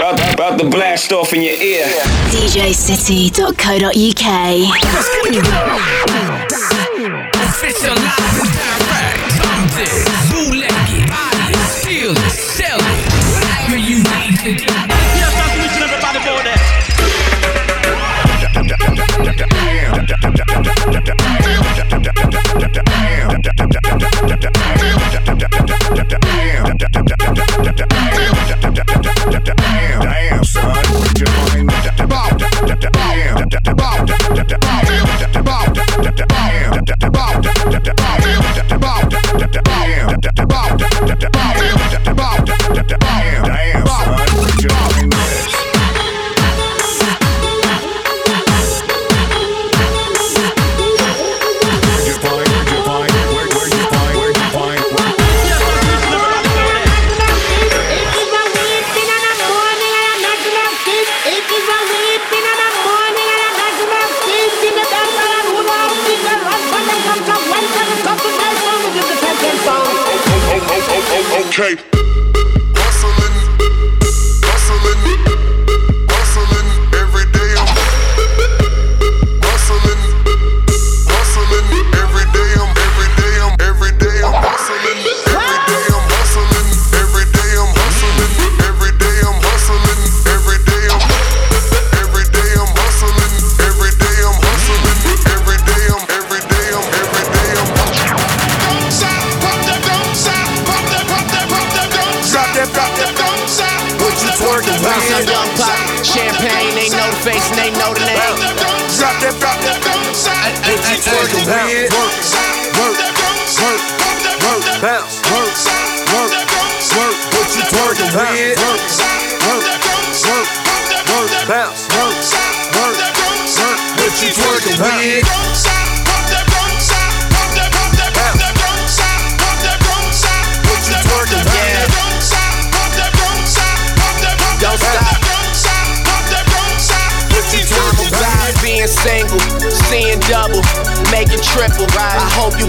About, about to blast off in your ear. DJcity.co.uk. Official live and direct. Come this. Bootleg Buy it. Steal it. Sell it. Whatever you need to do. Yes, that's the mission everybody for that. Damn, son, where'd you find that? Damn, damn, damn, single, seeing double, making triple. I hope you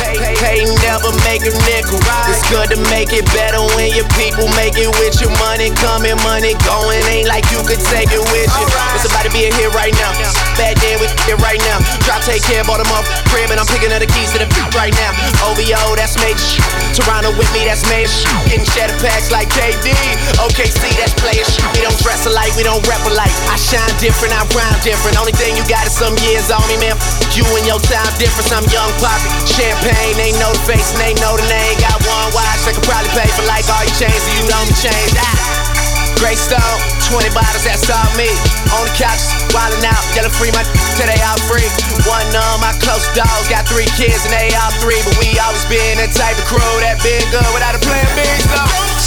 pay, pay, never make a nickel. It's good to make it better when your people make it with your money coming, money going. Ain't like you could take it with you. It's about to be a hit right now. Bad day with it right now. Drop, take care, bought them off crib, and I'm picking up the keys to the beat right now. OVO, that's major. Toronto with me, that's major. Getting cheddar packs like KD. OKC, that's player. We don't dress alike, we don't rep alike. I shine different, I rhyme different. Only thing you got is some years on me, man. You and your time difference. I'm young poppy. Champagne, they know the face and they know the name. Got one watch, they could probably pay for like all your chains, so you don't change. Ah. Gray Stone, 20 bottles, that's all me. On the couch, wildin' out, yelling free my till they all free. One of my close dogs got three kids and they all three, but we always been that type of crew that been good without a plan B. So.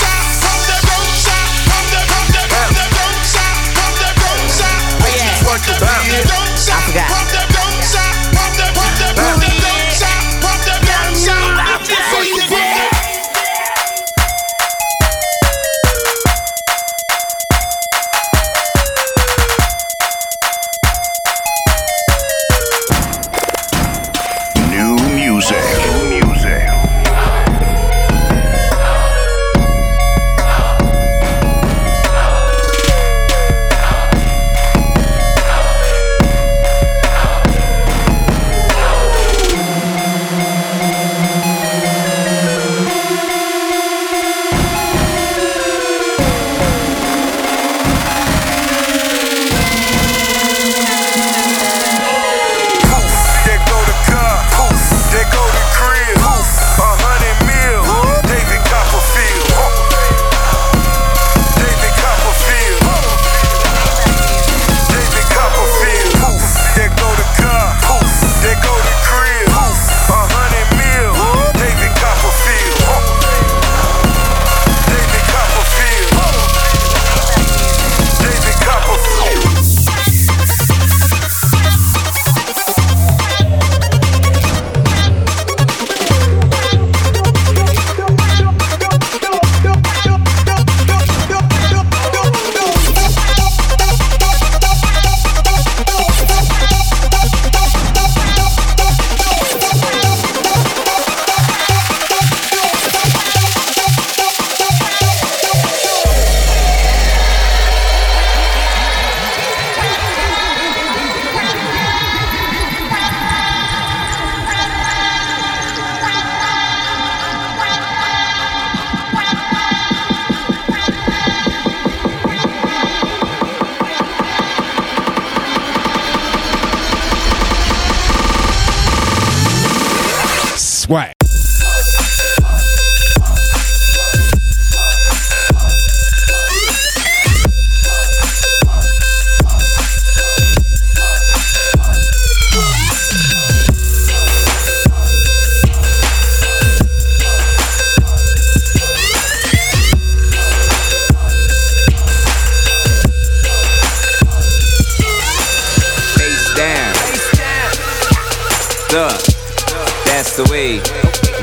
That's the way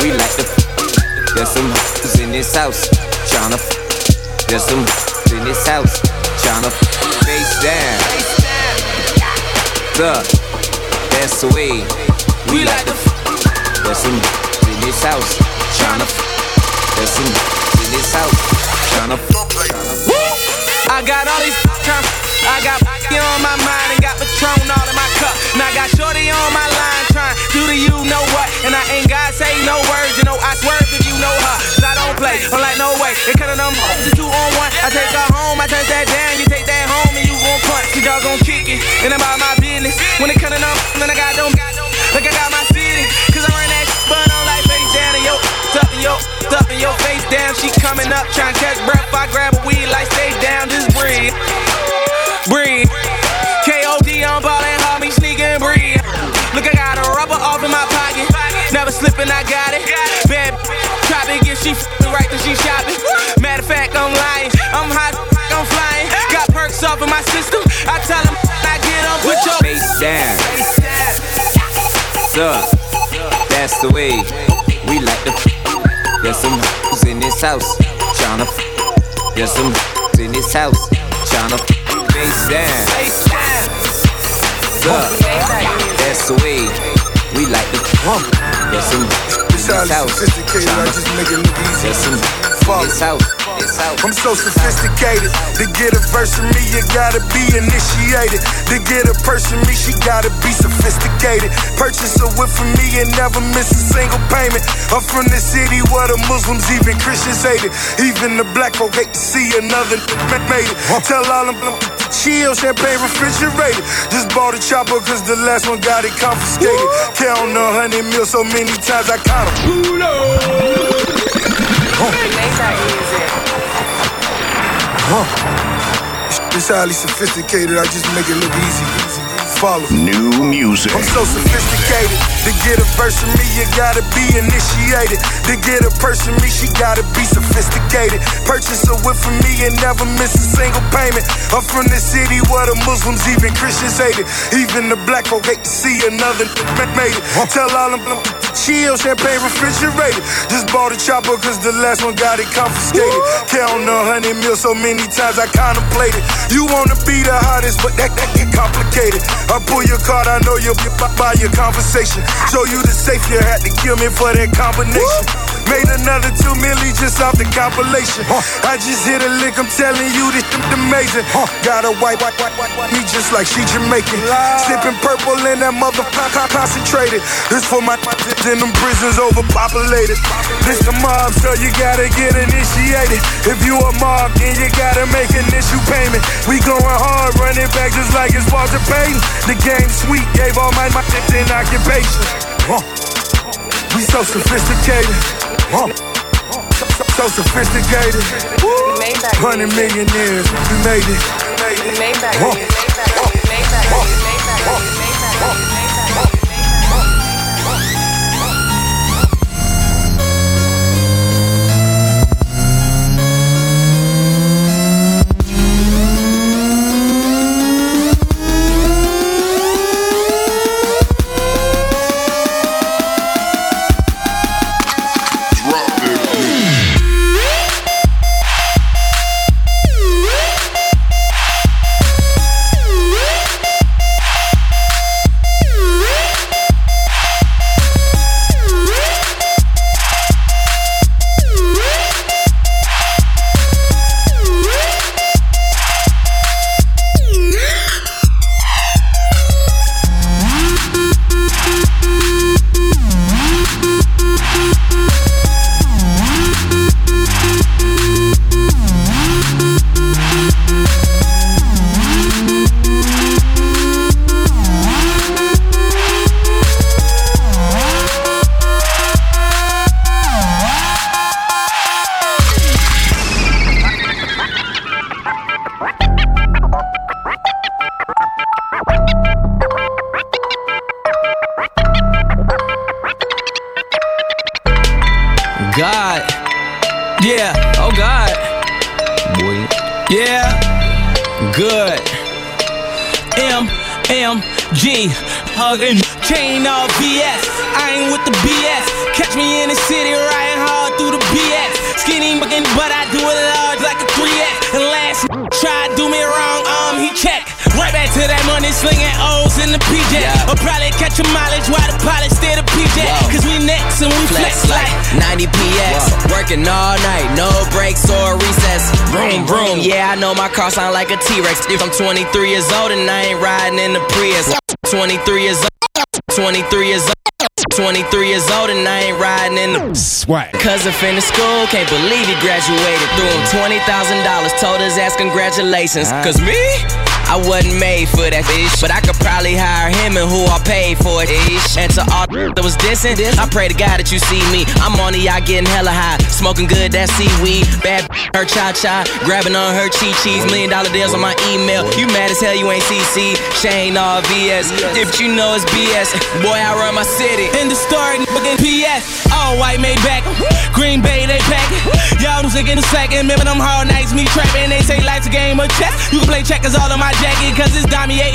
we like to. There's some in this house tryna. There's some in this house tryna face down. Look, that's the way we like to. There's some in this house play, I'm like no way. They cut them it's two on one. I take her home, I touch that down, you take that home and you gon' punt. Cause y'all gon' kick it. And I'm about my business. When they cut them, then I got them. Like I got my city. Cause I run that but I'm like face down and yo, stuff in yo, stuff in your face down. She coming up, trying to catch breath. I grab a weed like stay down, just breathe. Breathe. KOD on ballin', homie, sneak and breathe. Look, I got a rubber off in my pocket. Never slipping, I got it. Bad get she right till she shopping. Matter of fact, I'm lying. I'm hot, I'm flying. Got perks off in my system. I tell them I get on, put your face down. Look, that's the way we like to. There's some in this house tryna. There's some in this house tryna face down. Look, that's the way we like to. There's some this house tryna. There's some in this house. This house. I'm so sophisticated. To get a verse from me, you gotta be initiated. To get a person me, she gotta be sophisticated. Purchase a whip from me and never miss a single payment. I'm from the city where the Muslims, even Christians hate it. Even the black folk hate to see another made it. Tell all them chill, champagne refrigerated. Just bought a chopper cause the last one got it confiscated. Count a hundred mil so many times I count them. This highly sophisticated, I just make it look easy. Follow. New music. I'm so sophisticated. To get a verse from me, you gotta be initiated. To get a person me, she gotta be sophisticated. Purchase a whip from me and never miss a single payment. I'm from the city where the Muslims, even Christians hate it. Even the black folk hate to see another made it. Tell all them chill, champagne refrigerated. Just bought a chopper cause the last one got it confiscated. Count a hundred mil so many times I contemplated. You wanna be the hottest, but that, that get complicated. I pull your card, I know you'll be by your conversation. Show you the safe, you had to kill me for that combination. Made another two milli just off the compilation. I just hit a lick, I'm telling you this shit amazing. Got a white, white, white, white, white, me just like she Jamaican. Sipping purple in that motherfucker concentrated. This for my in them prisons overpopulated. This the mob, so you gotta get initiated. If you a mob, then you gotta make initial payment. We going hard, running back just like it's Walter Payton. The game sweet, gave all my my in occupation. Huh. We so sophisticated. Huh. So, so, so sophisticated. Hundred millionaires, we made it. We made it. Huh. Boy. Yeah. Good. M M G, hugging, chain off BS. I ain't with the BS. Catch me in the city riding hard through the BS. Skinny but I do it large like a 3X. And last tried do me wrong, um, he check. To that money slinging O's in the PJ. Or probably catch a mileage while the pilot stay the PJ. Cause we next and we flex, Flex like 90 PS. Working all night, no breaks or recess. Vroom, vroom. Yeah, I know my car sound like a T Rex. If I'm 23 years old and I ain't riding in the Prius. 23 years old. 23 years old. 23 years old and I ain't riding in the Swag. Cousin finished school, can't believe he graduated. Threw him $20,000, told his ass congratulations. Cause me? I wasn't made for that fish, but I could probably hire him and who I paid for it. Ish. And to all that was dissing, this I pray to God that you see me. I'm on the yacht getting hella high, smoking good that seaweed. Bad her cha cha, grabbing on her chi chis. Million dollar deals on my email. You mad as hell, you ain't CC. Shane all VS. If you know it's BS, boy, I run my city. In the story, fucking PS. All white made back. Green Bay, they pack it. Y'all who's in the second. Remember them hard nights, me trapping. They say life's a game of chess. You can play checkers all on my jacket, cause it's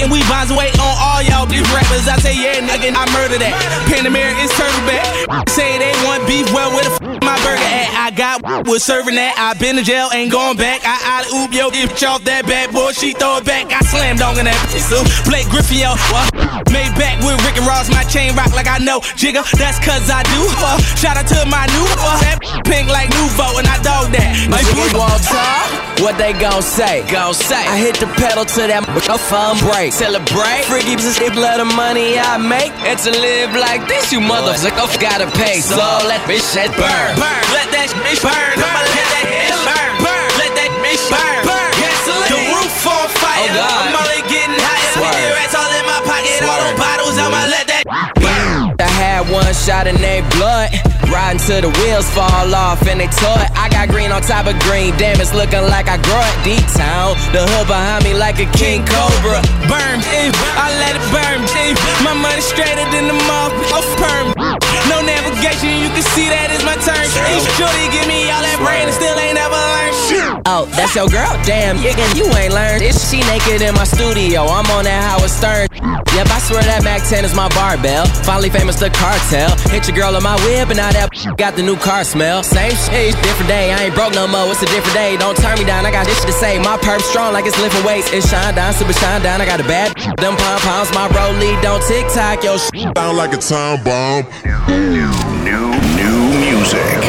and we bonds away on all y'all beef rappers. I say, yeah, nigga, I murder that. Panamera is turtleback. Say they want beef, well, where the f my burger at? I got was serving that. I been to jail, ain't going back. I alley oop yo, bitch off that bad boy, she throw it back. I slam dunk in that bitch. So Blake Griffin, yo, what? Made back with Rick and Ross, my chain rock like I know. Jigga, that's cause I do. Uh, shout out to my new uh, that pink like Nuvo, and I dog that. My Niggas won't talk. What they gon' say? Gon' say. I hit the pedal to that a fun break. Celebrate. Freaky just if love of money I make. And to live like this, you motherfucker gotta pay. So let bitch shit burn. Burn. Let that bitch burn. I'ma let that bitch burn. Burn. Let that bitch burn. Burn. Gasoline. The roof on fire. Oh, God. I'm only getting higher. Swerve. Rats all in my pocket. All them bottles. I'ma let that burn. I had one shot and they blood. Riding till the wheels fall off and they tore it. I got green on top of green. Damn, it's looking like I grow it deep town. The hood behind me like a king cobra. Burn, if I let it burn, if my money straighter than the moth of perm. Oh, that's your girl? Damn, you, you ain't learned. It's she naked in my studio. I'm on that Howard Stern. Yep, I swear that Mac 10 is my barbell. Finally famous the cartel. Hit your girl on my whip and now that got the new car smell. Same shit, different day. I ain't broke no more. It's a different day. Don't turn me down. I got this shit to say. My perp strong like it's lifting weights. It's shine down, super shine down. I got a bad them pom poms. My rollie don't tick tock. Yo, Sound like a time bomb. New, new, new music. Music.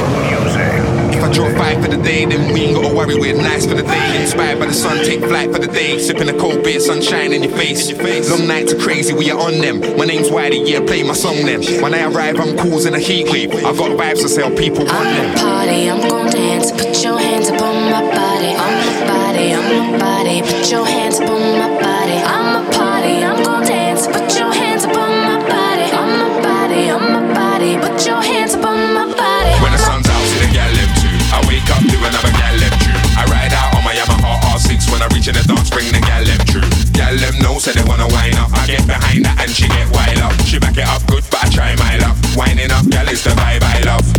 Draw five for the day, then we ain't gotta worry, we're nice for the day. Inspired by the sun, take flight for the day. Sipping a cold beer, sunshine in your face. Long nights are crazy, we are on them. My name's Wiley, yeah, play my song then. When I arrive, I'm causing a heat wave. I got vibes to sell, people want them. party, I'm gonna dance. Put your hands up on my body, on my body, on my body. Put your hands up on my body. It up good, but I try my luck. Winding up, gal it's the vibe I love.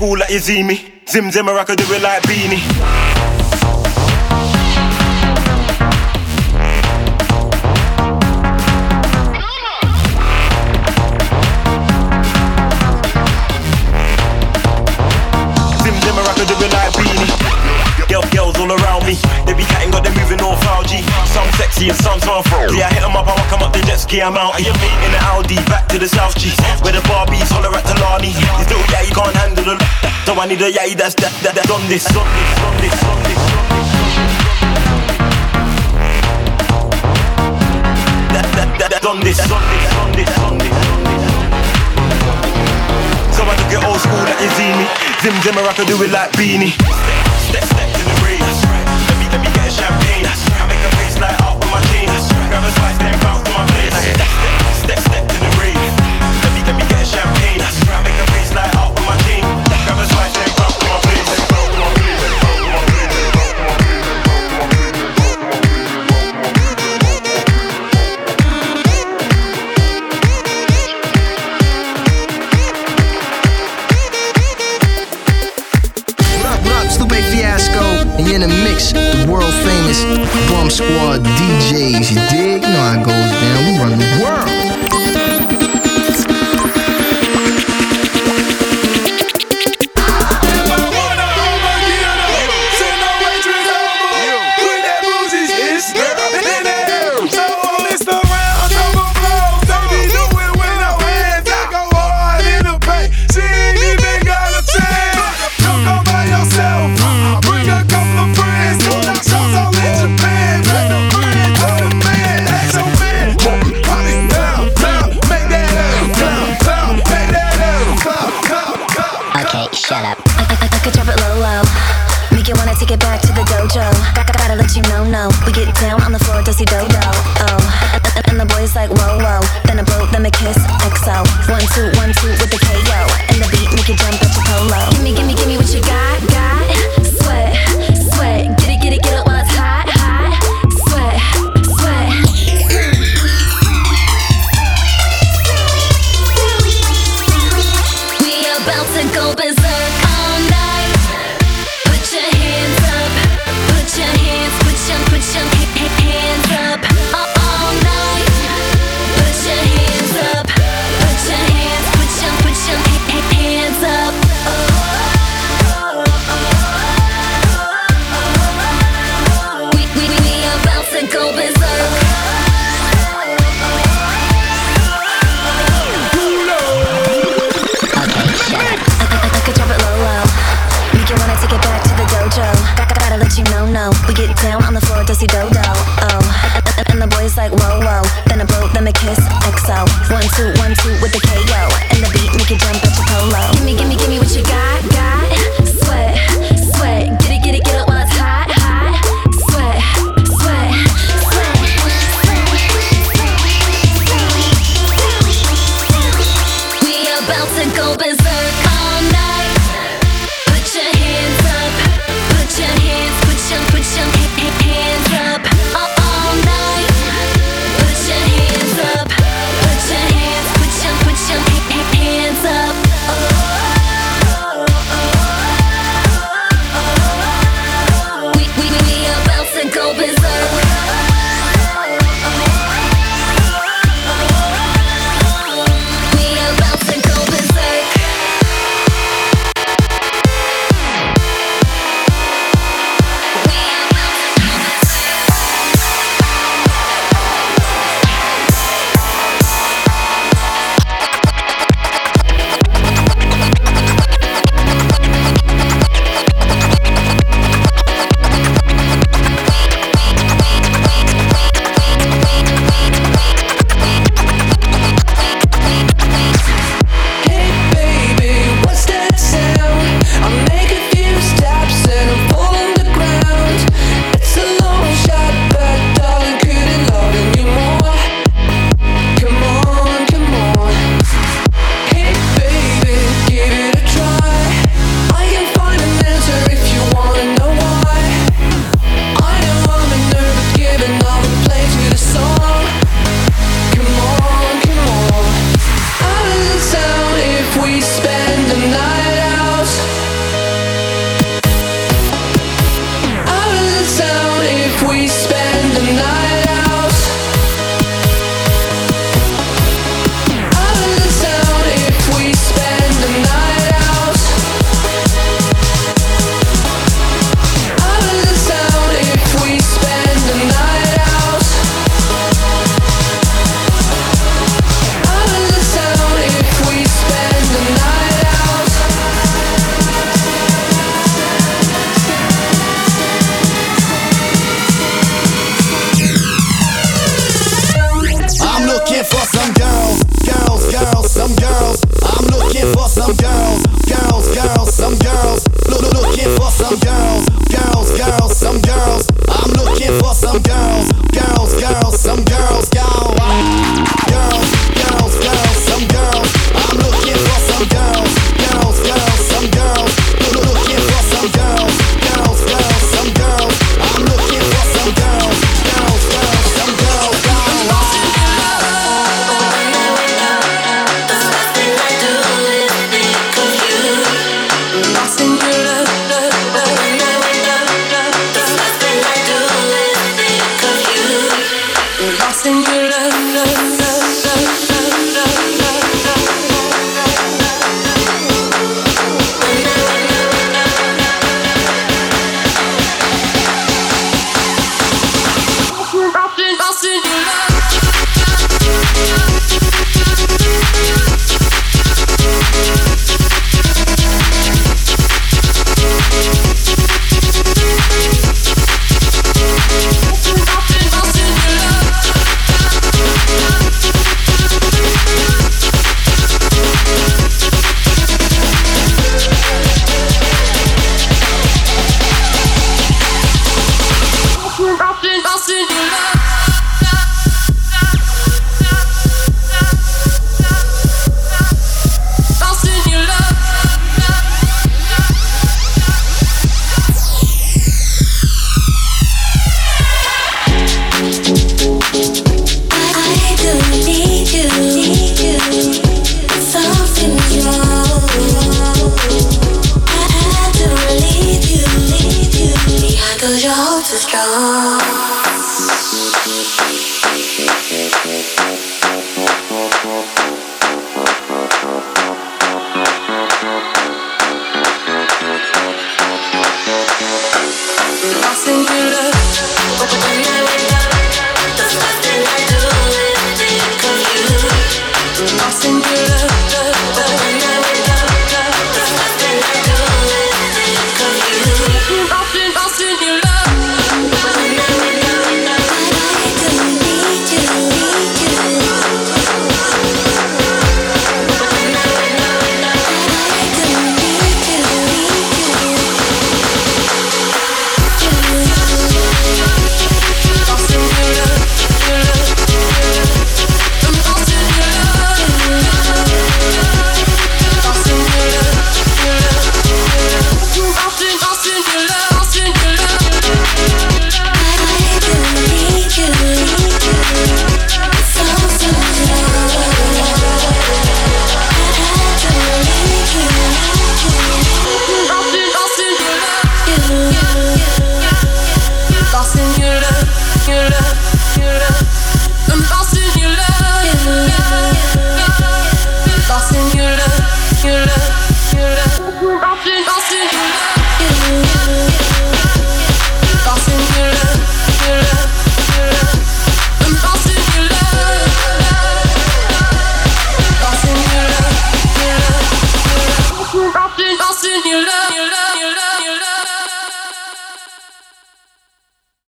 school like you see me. Zim Zim Morocco do it like Beanie. and some time Yeah, I hit them up, I rock them up the jet ski, I'm out. In the Audi, back to the South G. Where the Barbies holler at the Lani. These little to the left. So I need a yay that's that that that on this on this on this on this. That that that that on this on this on this on this. So I took your old school That you see me. Zim zim, I can do it like Beanie. Step step step to the One, two, one, two with the KO. And the beat make you jump